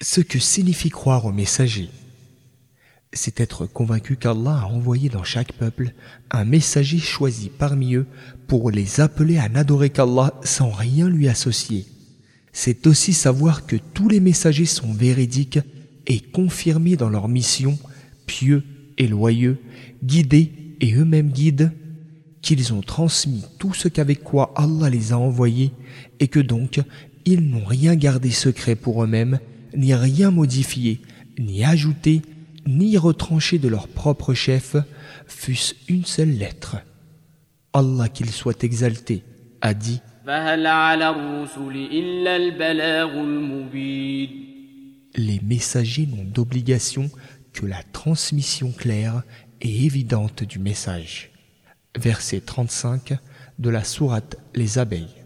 Ce que signifie croire aux messagers, c'est être convaincu qu'Allah a envoyé dans chaque peuple un messager choisi parmi eux pour les appeler à n'adorer qu'Allah sans rien lui associer. C'est aussi savoir que tous les messagers sont véridiques et confirmés dans leur mission, pieux et loyeux, guidés et eux-mêmes guides, qu'ils ont transmis tout ce qu'avec quoi Allah les a envoyés et que donc ils n'ont rien gardé secret pour eux-mêmes, ni rien modifié, ni ajouté, ni retranché de leur propre chef, fût-ce une seule lettre. Allah qu'il soit exalté, a dit Les messagers n'ont d'obligation que la transmission claire et évidente du message. Verset 35 de la sourate Les abeilles.